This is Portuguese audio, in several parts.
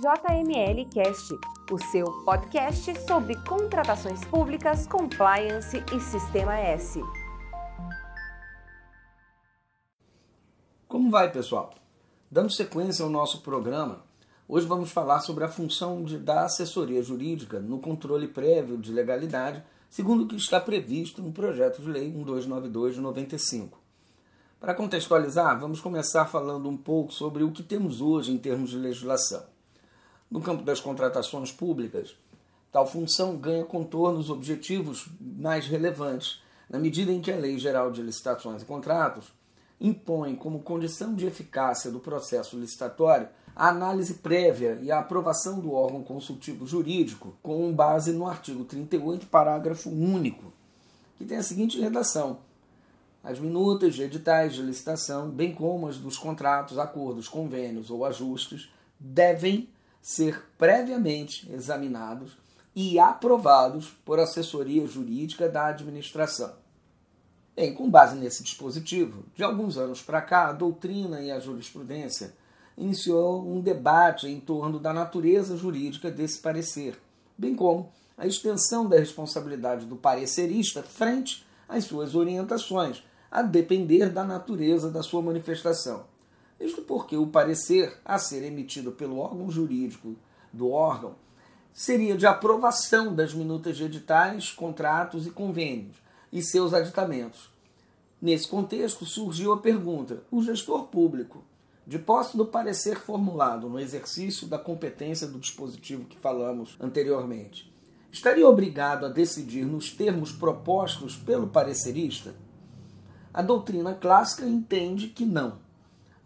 JML Cast, o seu podcast sobre contratações públicas, compliance e sistema S. Como vai, pessoal? Dando sequência ao nosso programa, hoje vamos falar sobre a função de, da assessoria jurídica no controle prévio de legalidade, segundo o que está previsto no projeto de lei 1292 de 95. Para contextualizar, vamos começar falando um pouco sobre o que temos hoje em termos de legislação. No campo das contratações públicas, tal função ganha contornos objetivos mais relevantes, na medida em que a Lei Geral de Licitações e Contratos impõe como condição de eficácia do processo licitatório a análise prévia e a aprovação do órgão consultivo jurídico, com base no artigo 38, parágrafo único, que tem a seguinte redação: as minutas de editais de licitação, bem como as dos contratos, acordos, convênios ou ajustes, devem ser previamente examinados e aprovados por assessoria jurídica da administração. Bem, com base nesse dispositivo, de alguns anos para cá, a doutrina e a jurisprudência iniciou um debate em torno da natureza jurídica desse parecer, bem como a extensão da responsabilidade do parecerista frente às suas orientações, a depender da natureza da sua manifestação. Isto porque o parecer a ser emitido pelo órgão jurídico do órgão seria de aprovação das minutas de editais, contratos e convênios e seus aditamentos. Nesse contexto surgiu a pergunta: o gestor público, de posse do parecer formulado no exercício da competência do dispositivo que falamos anteriormente, estaria obrigado a decidir nos termos propostos pelo parecerista? A doutrina clássica entende que não.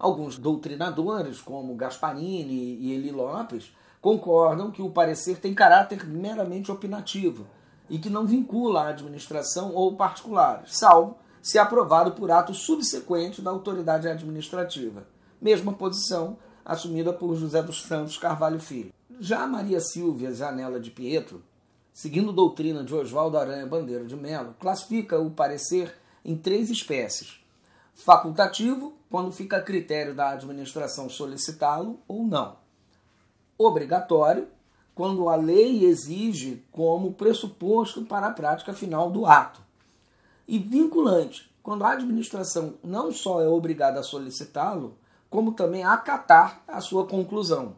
Alguns doutrinadores, como Gasparini e Eli Lopes, concordam que o parecer tem caráter meramente opinativo e que não vincula a administração ou particulares, salvo se aprovado por ato subsequente da autoridade administrativa. Mesma posição assumida por José dos Santos Carvalho Filho. Já Maria Silvia Zanella de Pietro, seguindo doutrina de Oswaldo Aranha Bandeira de Mello, classifica o parecer em três espécies: facultativo, quando fica a critério da administração solicitá-lo ou não. Obrigatório, quando a lei exige como pressuposto para a prática final do ato. E vinculante, quando a administração não só é obrigada a solicitá-lo, como também a acatar a sua conclusão.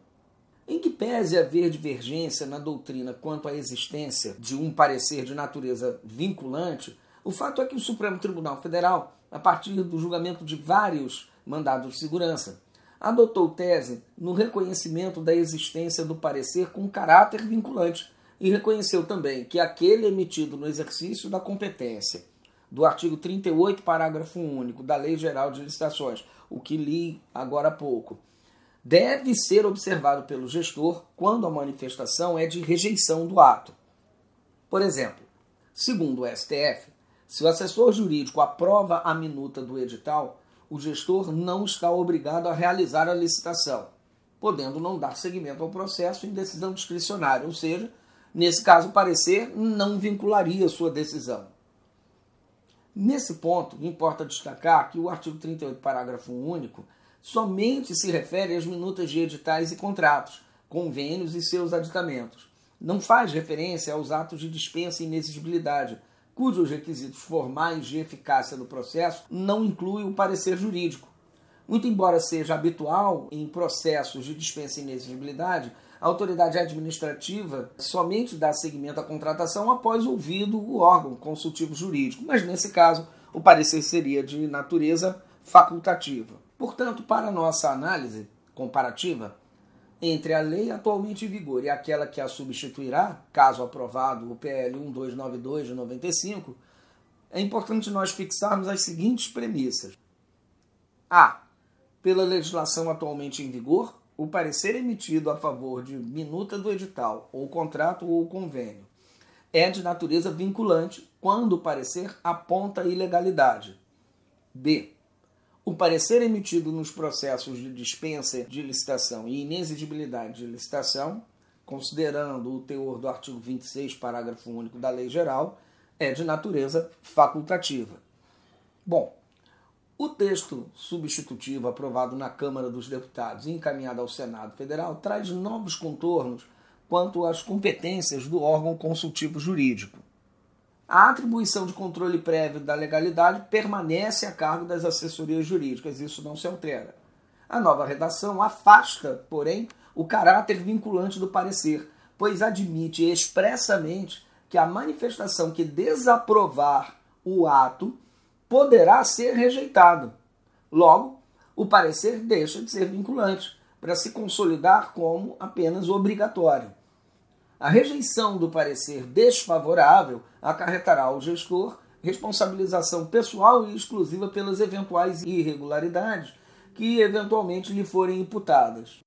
Em que pese haver divergência na doutrina quanto à existência de um parecer de natureza vinculante, o fato é que o Supremo Tribunal Federal, a partir do julgamento de vários mandados de segurança, adotou tese no reconhecimento da existência do parecer com caráter vinculante e reconheceu também que aquele emitido no exercício da competência do artigo 38, parágrafo único da Lei Geral de Licitações, o que li agora há pouco, deve ser observado pelo gestor quando a manifestação é de rejeição do ato. Por exemplo, segundo o STF, se o assessor jurídico aprova a minuta do edital, o gestor não está obrigado a realizar a licitação, podendo não dar seguimento ao processo em decisão discricionária, ou seja, nesse caso, o parecer não vincularia sua decisão. Nesse ponto, importa destacar que o artigo 38, parágrafo único, somente se refere às minutas de editais e contratos, convênios e seus aditamentos. Não faz referência aos atos de dispensa e inexigibilidade, cujos requisitos formais de eficácia do processo não incluem o parecer jurídico. Muito embora seja habitual em processos de dispensa e inexigibilidade, a autoridade administrativa somente dá seguimento à contratação após ouvido o órgão consultivo jurídico, mas nesse caso o parecer seria de natureza facultativa. Portanto, para nossa análise comparativa, entre a lei atualmente em vigor e aquela que a substituirá, caso aprovado o PL 1292 de 95, é importante nós fixarmos as seguintes premissas. A. Pela legislação atualmente em vigor, o parecer emitido a favor de minuta do edital, ou contrato ou convênio, é de natureza vinculante quando o parecer aponta ilegalidade. B o parecer emitido nos processos de dispensa de licitação e inexigibilidade de licitação, considerando o teor do artigo 26, parágrafo único da Lei Geral, é de natureza facultativa. Bom, O texto substitutivo aprovado na Câmara dos Deputados e encaminhado ao Senado Federal traz novos contornos quanto às competências do órgão consultivo jurídico. A atribuição de controle prévio da legalidade permanece a cargo das assessorias jurídicas, isso não se altera. A nova redação afasta, porém, o caráter vinculante do parecer, pois admite expressamente que a manifestação que desaprovar o ato poderá ser rejeitado. Logo, o parecer deixa de ser vinculante para se consolidar como apenas obrigatório. A rejeição do parecer desfavorável acarretará ao gestor responsabilização pessoal e exclusiva pelas eventuais irregularidades que eventualmente lhe forem imputadas.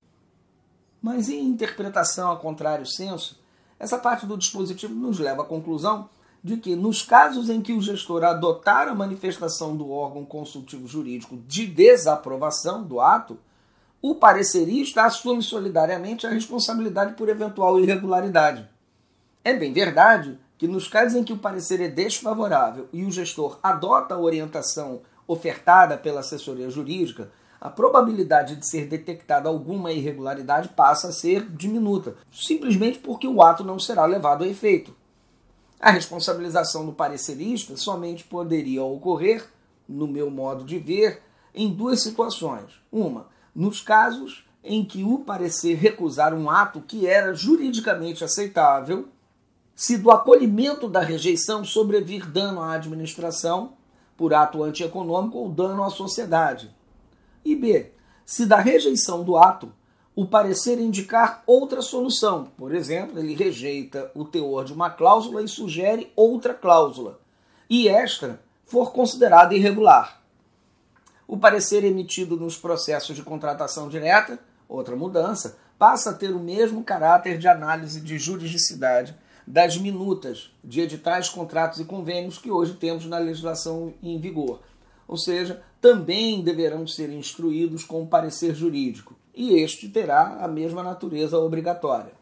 Mas em interpretação a contrário senso, essa parte do dispositivo nos leva à conclusão de que, nos casos em que o gestor adotar a manifestação do órgão consultivo jurídico de desaprovação do ato, o parecerista assume solidariamente a responsabilidade por eventual irregularidade. É bem verdade que, nos casos em que o parecer é desfavorável e o gestor adota a orientação ofertada pela assessoria jurídica, a probabilidade de ser detectada alguma irregularidade passa a ser diminuta, simplesmente porque o ato não será levado a efeito. A responsabilização do parecerista somente poderia ocorrer, no meu modo de ver, em duas situações. Uma, nos casos em que o parecer recusar um ato que era juridicamente aceitável, se do acolhimento da rejeição sobrevir dano à administração por ato antieconômico ou dano à sociedade. E B, se da rejeição do ato o parecer indicar outra solução. Por exemplo, ele rejeita o teor de uma cláusula e sugere outra cláusula, e esta for considerada irregular. O parecer emitido nos processos de contratação direta, outra mudança, passa a ter o mesmo caráter de análise de juridicidade das minutas de editais, contratos e convênios que hoje temos na legislação em vigor. Ou seja, também deverão ser instruídos com parecer jurídico e este terá a mesma natureza obrigatória.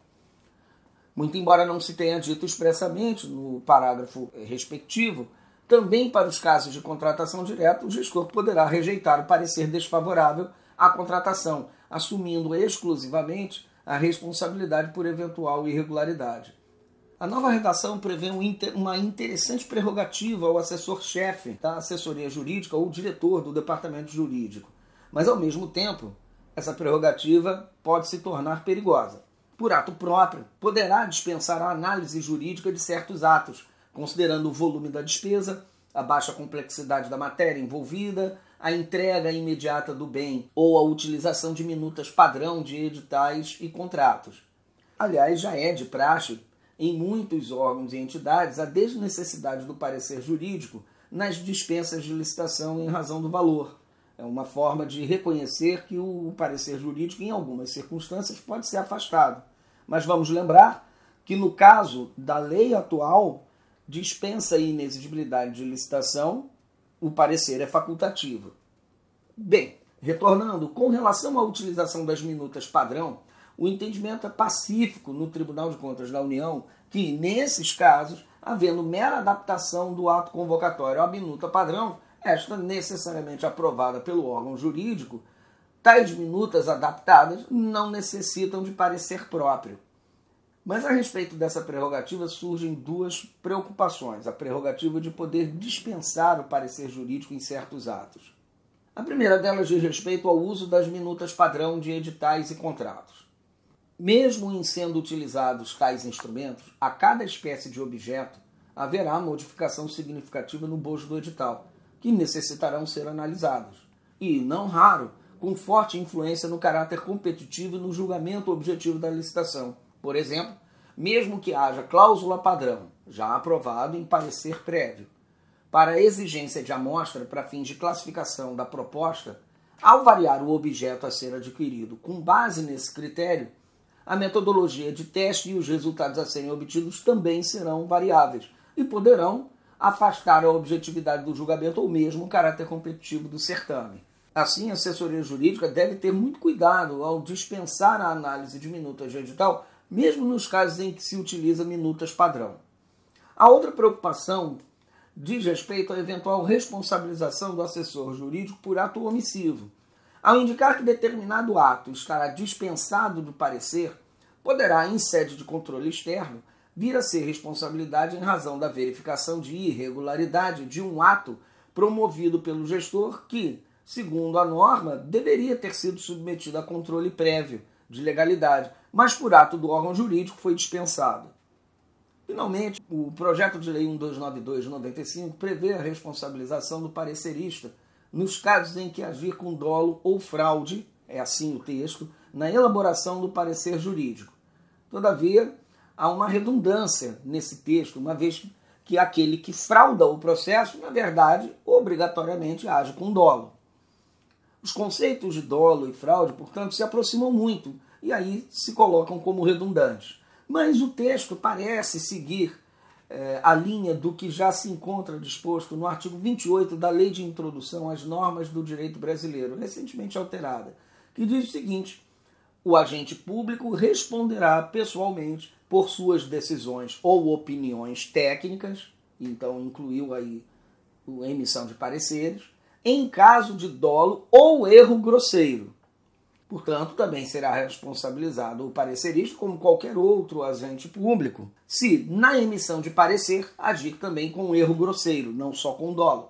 Muito embora não se tenha dito expressamente no parágrafo respectivo, também para os casos de contratação direta, o gestor poderá rejeitar o parecer desfavorável à contratação, assumindo exclusivamente a responsabilidade por eventual irregularidade. A nova redação prevê uma interessante prerrogativa ao assessor-chefe da assessoria jurídica ou diretor do departamento jurídico, mas ao mesmo tempo essa prerrogativa pode se tornar perigosa. Por ato próprio, poderá dispensar a análise jurídica de certos atos, considerando o volume da despesa, a baixa complexidade da matéria envolvida, a entrega imediata do bem ou a utilização de minutas padrão de editais e contratos. Aliás, já é de praxe em muitos órgãos e entidades a desnecessidade do parecer jurídico nas dispensas de licitação em razão do valor é uma forma de reconhecer que o parecer jurídico, em algumas circunstâncias, pode ser afastado. Mas vamos lembrar que, no caso da lei atual, dispensa a inexigibilidade de licitação, o parecer é facultativo. Bem, retornando, com relação à utilização das minutas padrão, o entendimento é pacífico no Tribunal de Contas da União que, nesses casos, havendo mera adaptação do ato convocatório à minuta padrão, esta necessariamente aprovada pelo órgão jurídico, tais minutas adaptadas não necessitam de parecer próprio. Mas a respeito dessa prerrogativa surgem duas preocupações: a prerrogativa de poder dispensar o parecer jurídico em certos atos. A primeira delas diz respeito ao uso das minutas padrão de editais e contratos. Mesmo em sendo utilizados tais instrumentos, a cada espécie de objeto haverá modificação significativa no bojo do edital, que necessitarão ser analisados. E, não raro, com forte influência no caráter competitivo e no julgamento objetivo da licitação. Por exemplo, mesmo que haja cláusula padrão, já aprovado em parecer prévio, para exigência de amostra para fins de classificação da proposta, ao variar o objeto a ser adquirido com base nesse critério, a metodologia de teste e os resultados a serem obtidos também serão variáveis e poderão afastar a objetividade do julgamento ou mesmo o caráter competitivo do certame. Assim, a assessoria jurídica deve ter muito cuidado ao dispensar a análise de minutas de edital, mesmo nos casos em que se utiliza minutas padrão. A outra preocupação diz respeito à eventual responsabilização do assessor jurídico por ato omissivo. Ao indicar que determinado ato estará dispensado do parecer, poderá, em sede de controle externo, vir a ser responsabilidade em razão da verificação de irregularidade de um ato promovido pelo gestor que, segundo a norma, deveria ter sido submetido a controle prévio de legalidade, mas por ato do órgão jurídico foi dispensado. Finalmente, o projeto de lei 1292 de 95 prevê a responsabilização do parecerista nos casos em que agir com dolo ou fraude, é assim o texto, na elaboração do parecer jurídico. Todavia, há uma redundância nesse texto, uma vez que aquele que frauda o processo, na verdade, obrigatoriamente age com dolo. Os conceitos de dolo e fraude, portanto, se aproximam muito e aí se colocam como redundantes. Mas o texto parece seguir é, a linha do que já se encontra disposto no artigo 28 da Lei de Introdução às Normas do Direito Brasileiro, recentemente alterada, que diz o seguinte: o agente público responderá pessoalmente por suas decisões ou opiniões técnicas, então incluiu aí a emissão de pareceres, em caso de dolo ou erro grosseiro, Portanto, também será responsabilizado o parecerista como qualquer outro agente público, se na emissão de parecer agir também com erro grosseiro, não só com dolo.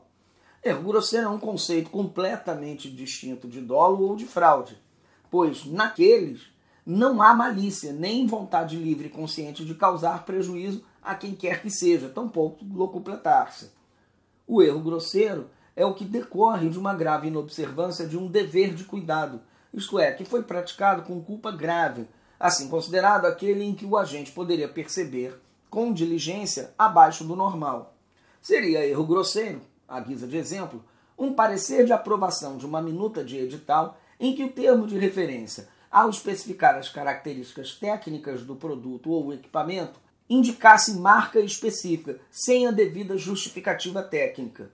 Erro grosseiro é um conceito completamente distinto de dolo ou de fraude, pois naqueles não há malícia nem vontade livre e consciente de causar prejuízo a quem quer que seja, tampouco locupletar-se. O erro grosseiro é o que decorre de uma grave inobservância de um dever de cuidado isto é, que foi praticado com culpa grave, assim considerado aquele em que o agente poderia perceber com diligência abaixo do normal. Seria erro grosseiro, à guisa de exemplo, um parecer de aprovação de uma minuta de edital em que o termo de referência, ao especificar as características técnicas do produto ou equipamento, indicasse marca específica, sem a devida justificativa técnica.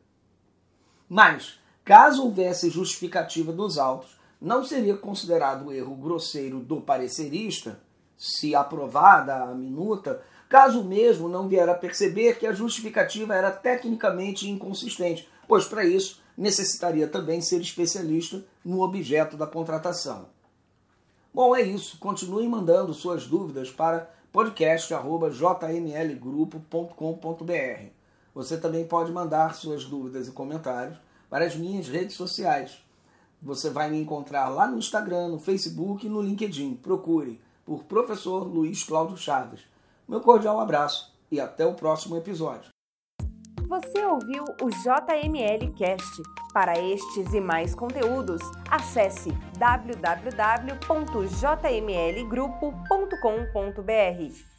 Mas, caso houvesse justificativa dos autos, não seria considerado erro grosseiro do parecerista, se aprovada a minuta, caso mesmo não vier a perceber que a justificativa era tecnicamente inconsistente, pois para isso necessitaria também ser especialista no objeto da contratação. Bom, é isso. Continuem mandando suas dúvidas para podcast.jmlgrupo.com.br. Você também pode mandar suas dúvidas e comentários para as minhas redes sociais. Você vai me encontrar lá no Instagram, no Facebook e no LinkedIn. Procure por Professor Luiz Cláudio Chaves. Meu cordial abraço e até o próximo episódio. Você ouviu o JML Cast. Para estes e mais conteúdos, acesse www.jmlgrupo.com.br.